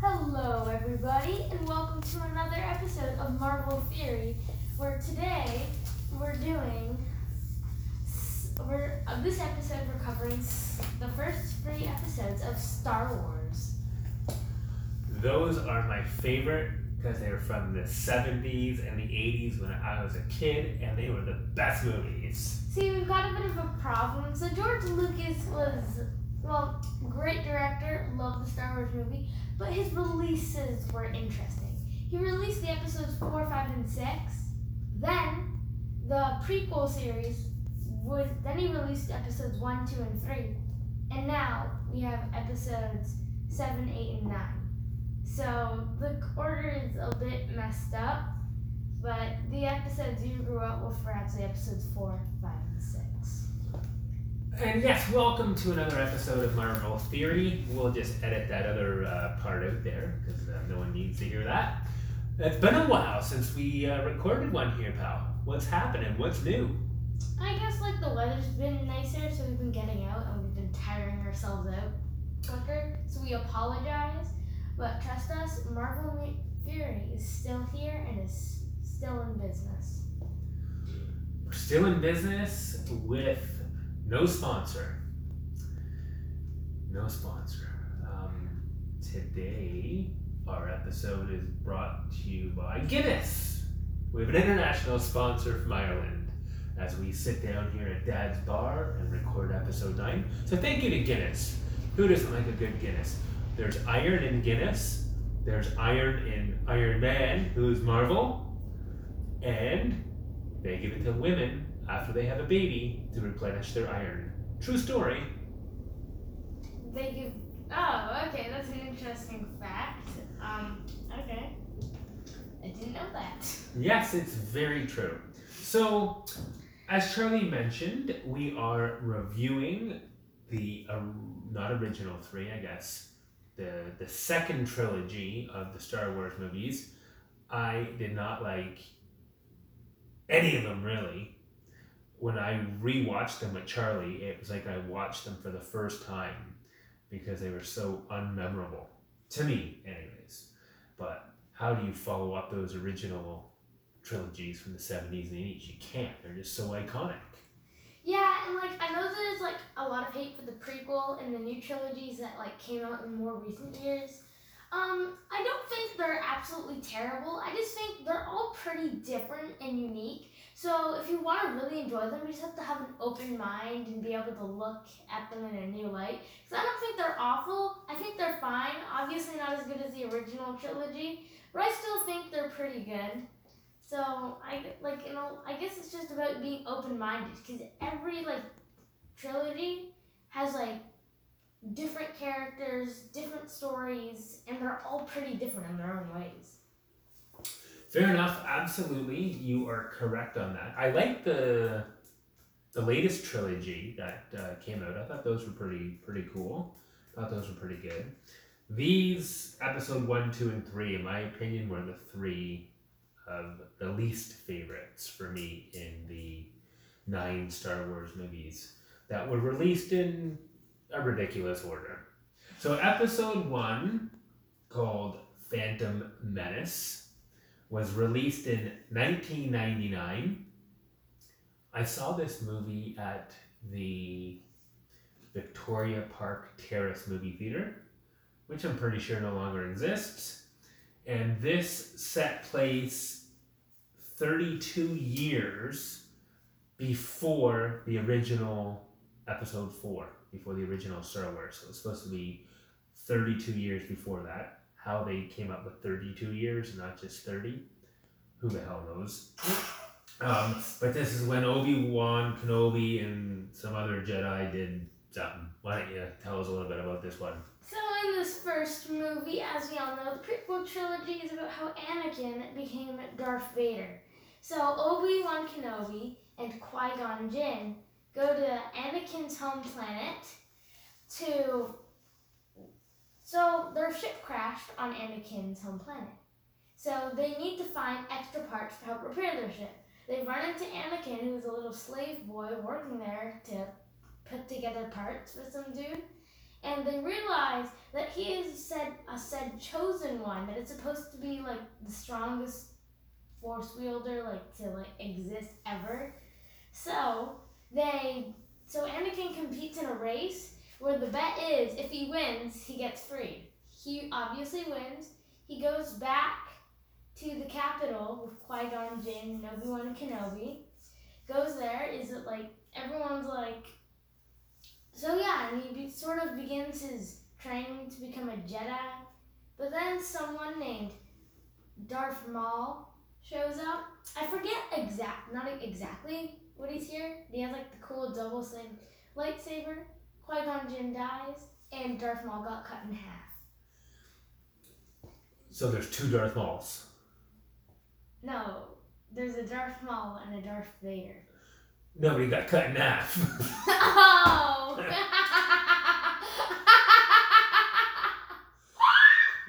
Hello, everybody, and welcome to another episode of Marvel Theory, where today we're doing. We're of this episode we're covering the first three episodes of Star Wars. Those are my favorite because they were from the 70s and the 80s when I was a kid, and they were the best movies. See, we've got a bit of a problem. So George Lucas was, well, great director, loved the Star Wars movie, but his releases were interesting. He released the episodes four, five, and six. Then the prequel series was Then he released episodes one, two, and three, and now we have episodes seven, eight, and nine. So the order is a bit messed up. But the episodes you grew up with were actually episodes four, five, and six. And yes, welcome to another episode of Marvel Theory. We'll just edit that other uh, part out there because uh, no one needs to hear that. It's been a while since we uh, recorded one here, pal. What's happening? What's new? I guess like the weather's been nicer, so we've been getting out and we've been tiring ourselves out quicker. So we apologize, but trust us, Marvel Theory is still here and is still in business. We're still in business with no sponsor. No sponsor. Um, today, our episode is brought to you by Guinness. We have an international sponsor from Ireland as we sit down here at Dad's Bar and record episode 9. So, thank you to Guinness. Who doesn't like a good Guinness? There's iron in Guinness, there's iron in Iron Man, who's Marvel, and they give it to women after they have a baby to replenish their iron. True story. They give. Oh, okay, that's an interesting fact. Um, okay. I didn't know that. Yes, it's very true. So, as Charlie mentioned, we are reviewing the uh, not original three, I guess, the the second trilogy of the Star Wars movies. I did not like any of them really. When I rewatched them with Charlie, it was like I watched them for the first time because they were so unmemorable to me, anyways. But how do you follow up those original trilogies from the 70s and 80s? You can't. They're just so iconic. Yeah, and like I know there's like a lot of hate for the prequel and the new trilogies that like came out in more recent years. Um, I don't think they're absolutely terrible. I just think they're all pretty different and unique. So if you want to really enjoy them, you just have to have an open mind and be able to look at them in a new light. Because I don't think they're awful. I think they're fine. Obviously not as good as the original trilogy, but I still think they're pretty good. So I like you know I guess it's just about being open minded because every like trilogy has like different characters, different stories, and they're all pretty different in their own ways. Fair enough. Absolutely. You are correct on that. I like the the latest trilogy that uh, came out. I thought those were pretty pretty cool. thought those were pretty good. These episode one, two, and three, in my opinion, were the three of the least favorites for me in the nine Star Wars movies that were released in a ridiculous order. So, episode one, called Phantom Menace, was released in 1999. I saw this movie at the Victoria Park Terrace movie theater, which I'm pretty sure no longer exists. And this set place 32 years before the original episode 4, before the original Star Wars. So it's supposed to be 32 years before that. How they came up with 32 years, not just 30, who the hell knows? Um, but this is when Obi Wan Kenobi and some other Jedi did something. Why don't you tell us a little bit about this one? So in this first movie, as we all know, the prequel trilogy is about how Anakin became Darth Vader. So Obi Wan Kenobi and Qui Gon Jinn go to Anakin's home planet to. So their ship crashed on Anakin's home planet. So they need to find extra parts to help repair their ship. They run into Anakin, who's a little slave boy working there to put together parts for some dude. and they realize that he is said a said chosen one that it's supposed to be like the strongest force wielder like to like exist ever. So they so Anakin competes in a race where the bet is if he wins, he gets free. He obviously wins. He goes back to the capital with Qui Gon Jinn and Obi Wan Kenobi. Goes there. Is it like everyone's like? So yeah, and he be, sort of begins his training to become a Jedi. But then someone named Darth Maul shows up. I forget exact, not exactly what he's here. He has like the cool double sided lightsaber. Qui Gon Jinn dies, and Darth Maul got cut in half. So there's two Darth Mauls. No, there's a Darth Maul and a Darth Vader. Nobody got cut in half. oh!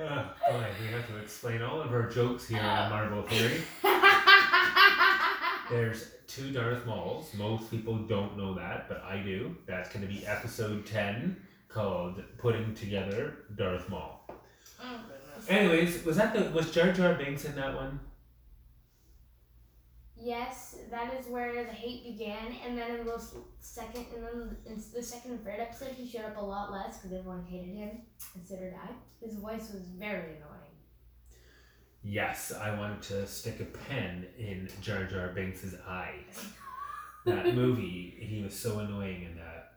oh, boy, we have to explain all of our jokes here on Marvel Theory. There's two Darth Mauls. Most people don't know that, but I do. That's going to be episode 10 called Putting Together Darth Maul. Oh, goodness. Anyways, was that the was Jar Jar Binks in that one? Yes, that is where the hate began, and then in those second, and then in the second and third episode, he showed up a lot less because everyone hated him, and so did I. His voice was very annoying. Yes, I wanted to stick a pen in Jar Jar Binks' eye. That movie, he was so annoying in that.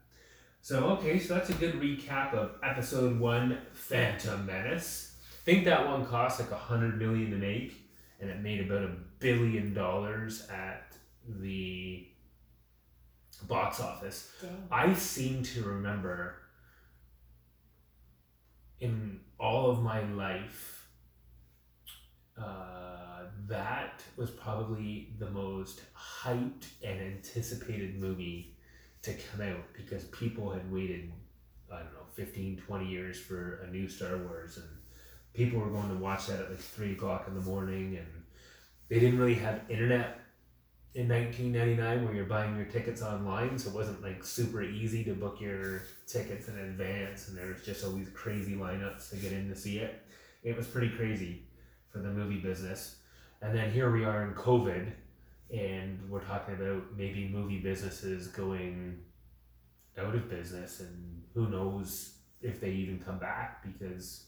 So okay, so that's a good recap of episode one, Phantom Menace. I think that one cost like a hundred million to make, and it made about a billion dollars at the box office. Dang. I seem to remember in all of my life uh, that was probably the most hyped and anticipated movie to come out because people had waited i don't know 15 20 years for a new star wars and people were going to watch that at like 3 o'clock in the morning and they didn't really have internet in 1999 where you're buying your tickets online so it wasn't like super easy to book your tickets in advance and there was just always crazy lineups to get in to see it. It was pretty crazy for the movie business and then here we are in covid and we're talking about maybe movie businesses going out of business and who knows if they even come back because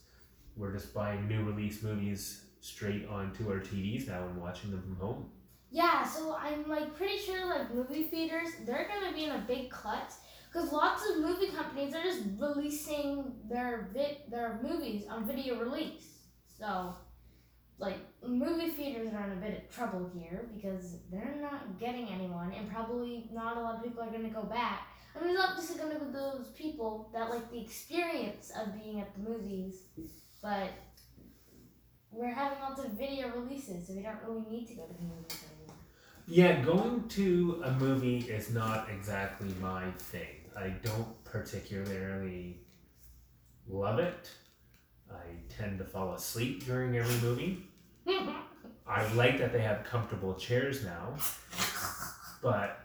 we're just buying new release movies straight onto our TVs now and watching them from home. Yeah, so I'm like pretty sure like movie theaters they're gonna be in a big cut because lots of movie companies are just releasing their vid- their movies on video release. So like movie theaters are in a bit of trouble here because they're not getting anyone and probably not a lot of people are gonna go back. I mean, it's obviously gonna be those people that like the experience of being at the movies, but we're having lots of video releases, so we don't really need to go to the movies anymore. Yeah, going to a movie is not exactly my thing. I don't particularly love it. I tend to fall asleep during every movie. I like that they have comfortable chairs now, but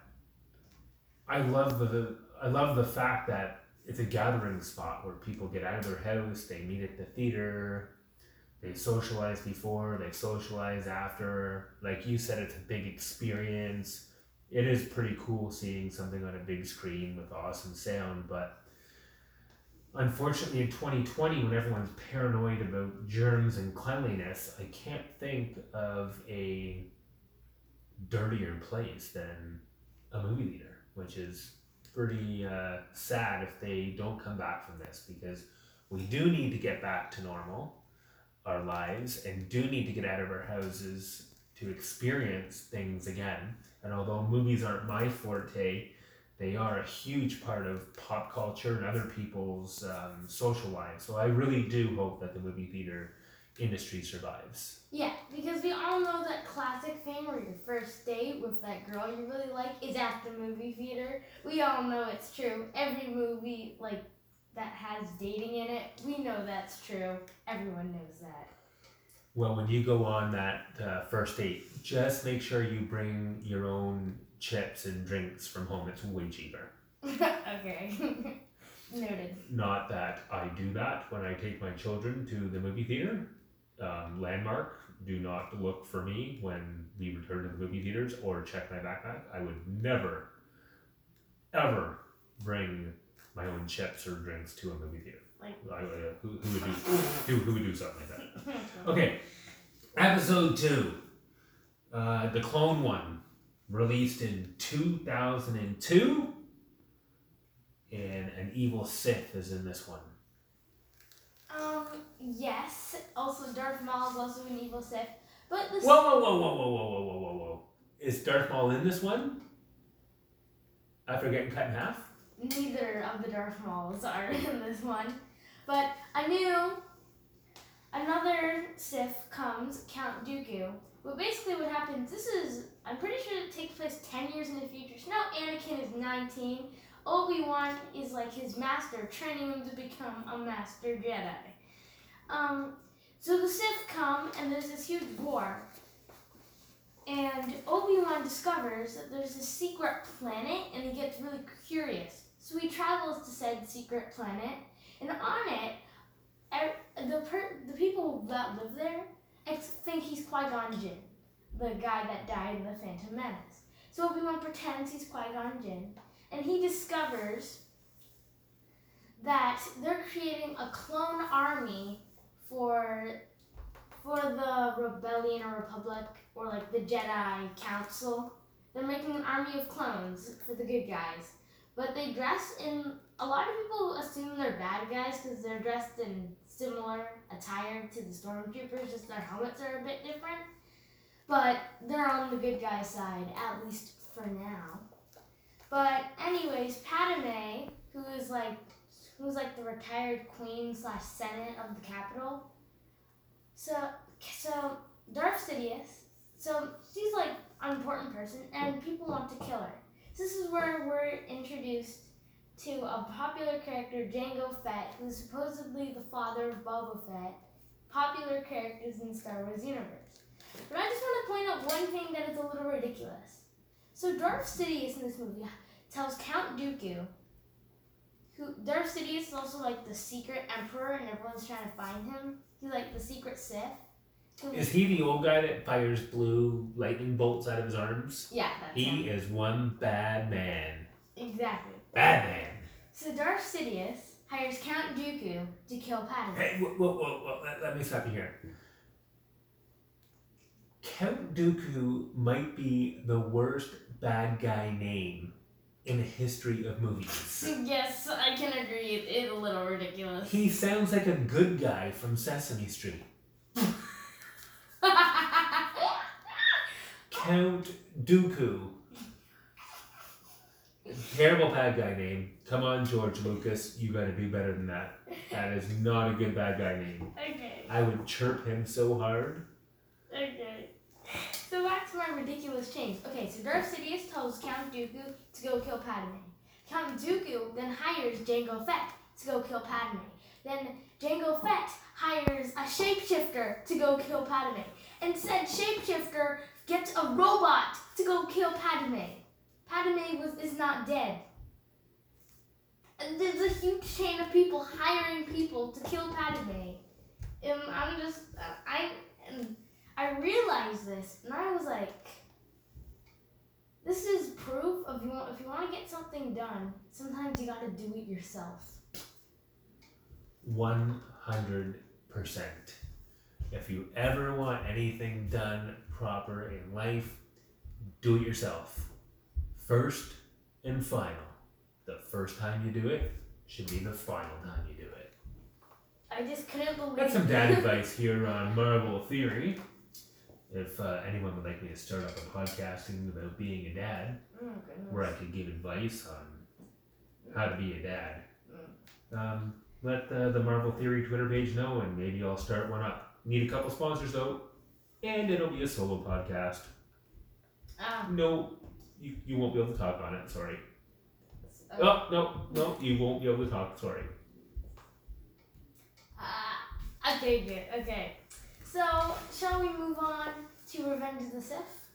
I love the I love the fact that it's a gathering spot where people get out of their house, they meet at the theater, they socialize before, they socialize after. Like you said, it's a big experience. It is pretty cool seeing something on a big screen with awesome sound, but unfortunately in 2020 when everyone's paranoid about germs and cleanliness i can't think of a dirtier place than a movie theater which is pretty uh, sad if they don't come back from this because we do need to get back to normal our lives and do need to get out of our houses to experience things again. And although movies aren't my forte they are a huge part of pop culture and other people's um, social lives. So I really do hope that the movie theater industry survives. Yeah, because we all know that classic thing where your first date with that girl you really like is at the movie theater. We all know it's true. Every movie like that has dating in it, we know that's true. Everyone knows that. Well, when you go on that uh, first date, just make sure you bring your own chips and drinks from home. It's way cheaper. okay. Noted. Not that I do that when I take my children to the movie theater. Um, landmark, do not look for me when we return to the movie theaters or check my backpack. I would never, ever bring my own chips or drinks to a movie theater. Like- I, uh, who, who would do who, who would do something like that? Okay, episode two, uh, the clone one, released in two thousand and two, and an evil Sith is in this one. Um, yes. Also, Darth Maul is also an evil Sith. But the Whoa, whoa, whoa, whoa, whoa, whoa, whoa, whoa, whoa, whoa! Is Darth Maul in this one? After getting cut in half? neither of the Darth Mauls are in this one. But I knew another Sith comes, Count Dooku. But basically, what happens? This is I'm pretty sure it takes place ten years in the future. So now Anakin is nineteen. Obi Wan is like his master, training him to become a master Jedi. Um, so the Sith come, and there's this huge war. And Obi Wan discovers that there's a secret planet, and he gets really curious. So he travels to said secret planet, and on it, the per- the people that live there think he's Qui Gon Jinn, the guy that died in the Phantom Menace. So Obi Wan pretends he's Qui Gon Jinn, and he discovers that they're creating a clone army for for the rebellion or republic or like the Jedi Council. They're making an army of clones for the good guys, but they dress in. A lot of people assume they're bad guys because they're dressed in similar attire to the stormtroopers. Just their helmets are a bit different, but they're on the good guy side at least for now. But anyways, Padme, who is like who's like the retired queen slash senate of the capital. So so Darth Sidious. So she's like an important person, and people want to kill her. So this is where we're introduced to a popular character, Jango Fett, who's supposedly the father of Boba Fett. Popular characters in Star Wars universe. But I just want to point out one thing that is a little ridiculous. So Darth Sidious in this movie tells Count Dooku, who Darth Sidious is also like the secret emperor, and everyone's trying to find him. He's like the secret Sith. Is he the old guy that fires blue lightning bolts out of his arms? Yeah, that's He him. is one bad man. Exactly. Bad man. So Darth Sidious hires Count Dooku to kill Padme. Hey, whoa, whoa, whoa, whoa let, let me stop you here. Count Dooku might be the worst bad guy name in the history of movies. Yes, I can agree. It is a little ridiculous. He sounds like a good guy from Sesame Street. Count Dooku. Terrible bad guy name. Come on, George Lucas, you gotta do better than that. That is not a good bad guy name. okay, I would chirp him so hard. okay. So back to my ridiculous change. Okay, so Darth Sidious tells Count Dooku to go kill Padme. Count Dooku then hires Jango Fett to go kill Padme. Then Jango Fett hires a shapeshifter to go kill Padme. And said shapeshifter gets a robot to go kill Padme. Padme was is not dead. And there's a huge chain of people hiring people to kill Padme. And I'm just uh, I and I realized this, and I was like, "This is proof of you want if you want to get something done. Sometimes you got to do it yourself." 100%. If you ever want anything done proper in life, do it yourself. First and final. The first time you do it should be the final time you do it. I just couldn't believe. Got some dad advice here on Marvel Theory. If uh, anyone would like me to start up a podcasting about being a dad, oh where I could give advice on how to be a dad, um, let the, the Marvel Theory Twitter page know, and maybe I'll start one up. Need a couple sponsors though, and it'll be a solo podcast. Ah, No, you, you won't be able to talk on it. Sorry. uh, Oh no, no, you won't be able to talk. Sorry. ah, okay, good. Okay. So, shall we move on to Revenge of the Sith?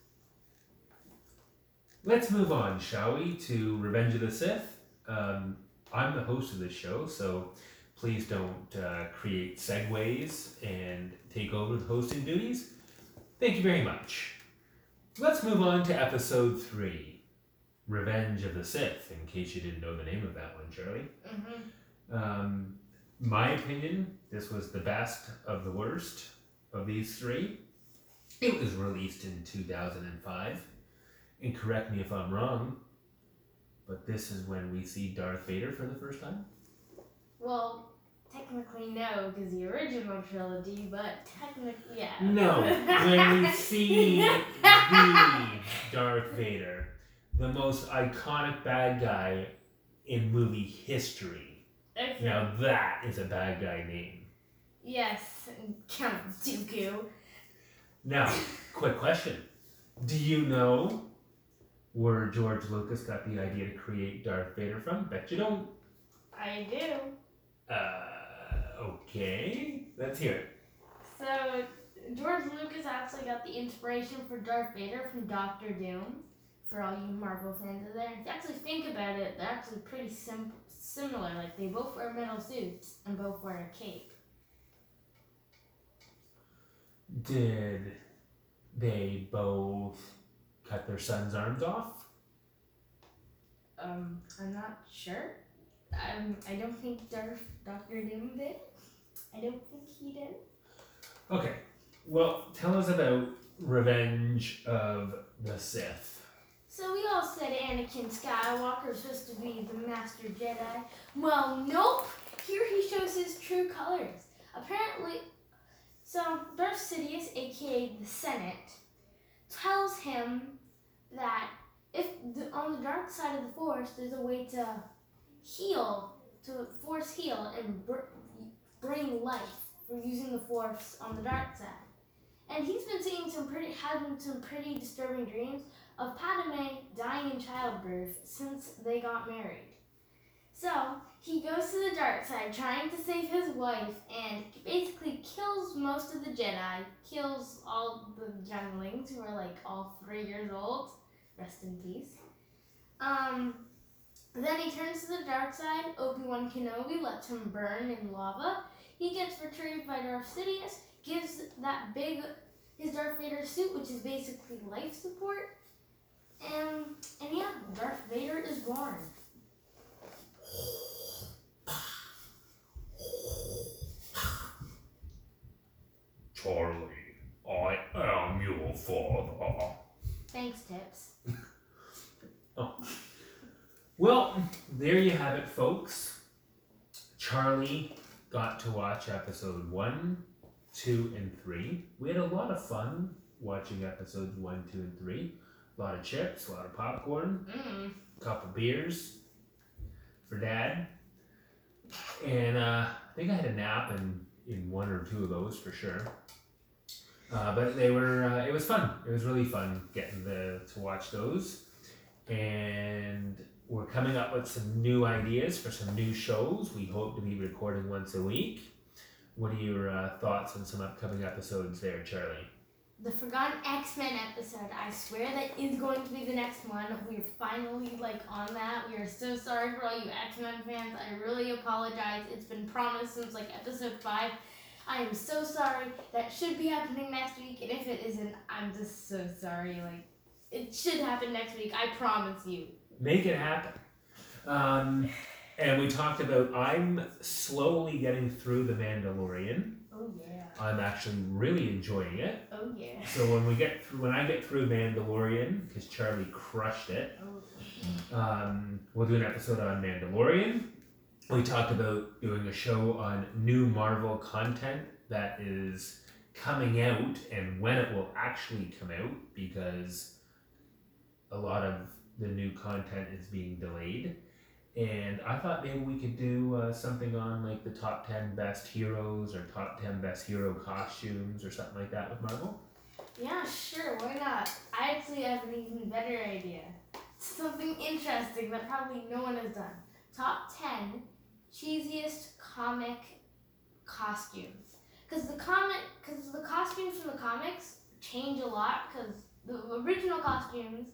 Let's move on, shall we, to Revenge of the Sith. Um, I'm the host of this show, so please don't uh, create segues and take over the hosting duties. Thank you very much. Let's move on to episode three Revenge of the Sith, in case you didn't know the name of that one, Charlie. Mm-hmm. Um, my opinion, this was the best of the worst of these three. It was released in 2005. And correct me if I'm wrong, but this is when we see Darth Vader for the first time? Well, technically no, because the original trilogy, but technically yeah. No, when we see the Darth Vader, the most iconic bad guy in movie history. Okay. Now that is a bad guy name. Yes, Count Dooku. Now, quick question. Do you know where George Lucas got the idea to create Darth Vader from? Bet you don't. I do. Uh, okay. Let's hear it. So George Lucas actually got the inspiration for Darth Vader from Doctor Doom. For all you Marvel fans out there, if you actually think about it, they're actually pretty sim- similar. Like they both wear metal suits and both wear a cape. Did they both cut their son's arms off? Um, I'm not sure. Um, I don't think Darth Doctor Doom did. I don't think he did. Okay. Well, tell us about Revenge of the Sith. So we all said Anakin Skywalker is supposed to be the Master Jedi. Well, nope. Here he shows his true colors. Apparently, so Darth Sidious, aka the Senate, tells him that if the, on the dark side of the Force, there's a way to heal, to force heal and br- bring life for using the Force on the dark side. And he's been seeing some pretty, having some pretty disturbing dreams of Padme dying in childbirth since they got married. So he goes to the dark side trying to save his wife and basically kills most of the Jedi, kills all the younglings who are like all three years old. Rest in peace. Um, then he turns to the dark side. Obi Wan Kenobi lets him burn in lava. He gets retrieved by Darth Sidious, gives that big his Darth Vader suit, which is basically life support. And and yeah, Darth Vader is born. Charlie, I am your father. Thanks, Tips. Well, there you have it, folks. Charlie got to watch episode one, two, and three. We had a lot of fun watching episodes one, two, and three. A lot of chips, a lot of popcorn, Mm. a couple beers for dad. And uh, I think I had a nap in, in one or two of those for sure. Uh, but they were, uh, it was fun. It was really fun getting the, to watch those. And we're coming up with some new ideas for some new shows. We hope to be recording once a week. What are your uh, thoughts on some upcoming episodes there, Charlie? The Forgotten X Men episode. I swear that is going to be the next one. We're finally like on that. We are so sorry for all you X Men fans. I really apologize. It's been promised since like episode five. I am so sorry. That should be happening next week, and if it isn't, I'm just so sorry. Like, it should happen next week. I promise you. Make it happen. Um, and we talked about I'm slowly getting through The Mandalorian. Oh yeah. I'm actually really enjoying it. Oh yeah. So when we get through, when I get through Mandalorian, because Charlie crushed it, Oh. um, we'll do an episode on Mandalorian. We talked about doing a show on new Marvel content that is coming out and when it will actually come out because a lot of the new content is being delayed. And I thought maybe we could do uh, something on like the top 10 best heroes or top 10 best hero costumes or something like that with Marvel. Yeah, sure, why not? I actually have an even better idea. Something interesting that probably no one has done. Top 10 cheesiest comic costumes. Because the comic, because the costumes from the comics change a lot. Because the original costumes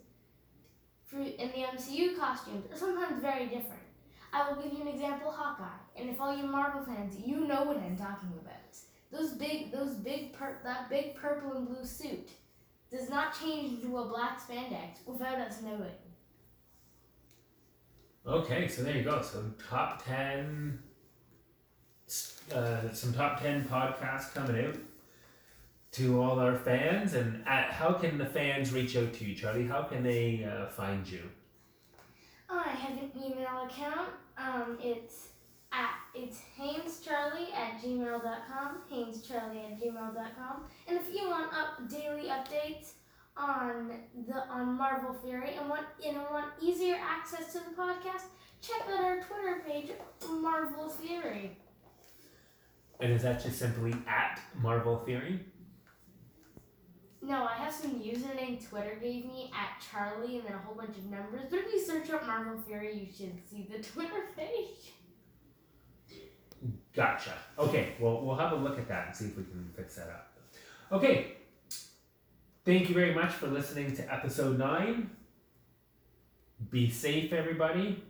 and the MCU costumes are sometimes very different. I will give you an example, Hawkeye. And if all you Marvel fans, you know what I'm talking about. Those big, those big, pur- that big purple and blue suit does not change into a black spandex without us knowing. Okay, so there you go. So top ten, uh, some top ten podcasts coming out to all our fans. And at, how can the fans reach out to you, Charlie? How can they uh, find you? I have an email account. Um, it's at it's HaynesCharlie at gmail.com. HaynesCharlie at gmail.com. And if you want up daily updates on the on Marvel Fury and want and want easier access to the podcast, check out our Twitter page, Marvel Fury. And is that just simply at Marvel Theory? No, I have some username Twitter gave me at Charlie and then a whole bunch of numbers. But if you search up Marvel Fury, you should see the Twitter page. Gotcha. Okay, well, we'll have a look at that and see if we can fix that up. Okay. Thank you very much for listening to episode 9. Be safe, everybody.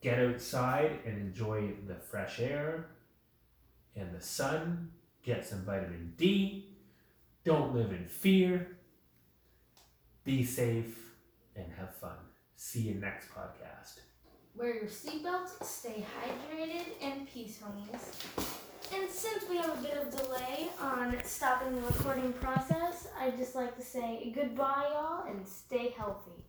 Get outside and enjoy the fresh air and the sun. Get some vitamin D. Don't live in fear. Be safe and have fun. See you next podcast. Wear your seatbelts, stay hydrated, and peace, homies. And since we have a bit of delay on stopping the recording process, I'd just like to say goodbye, y'all, and stay healthy.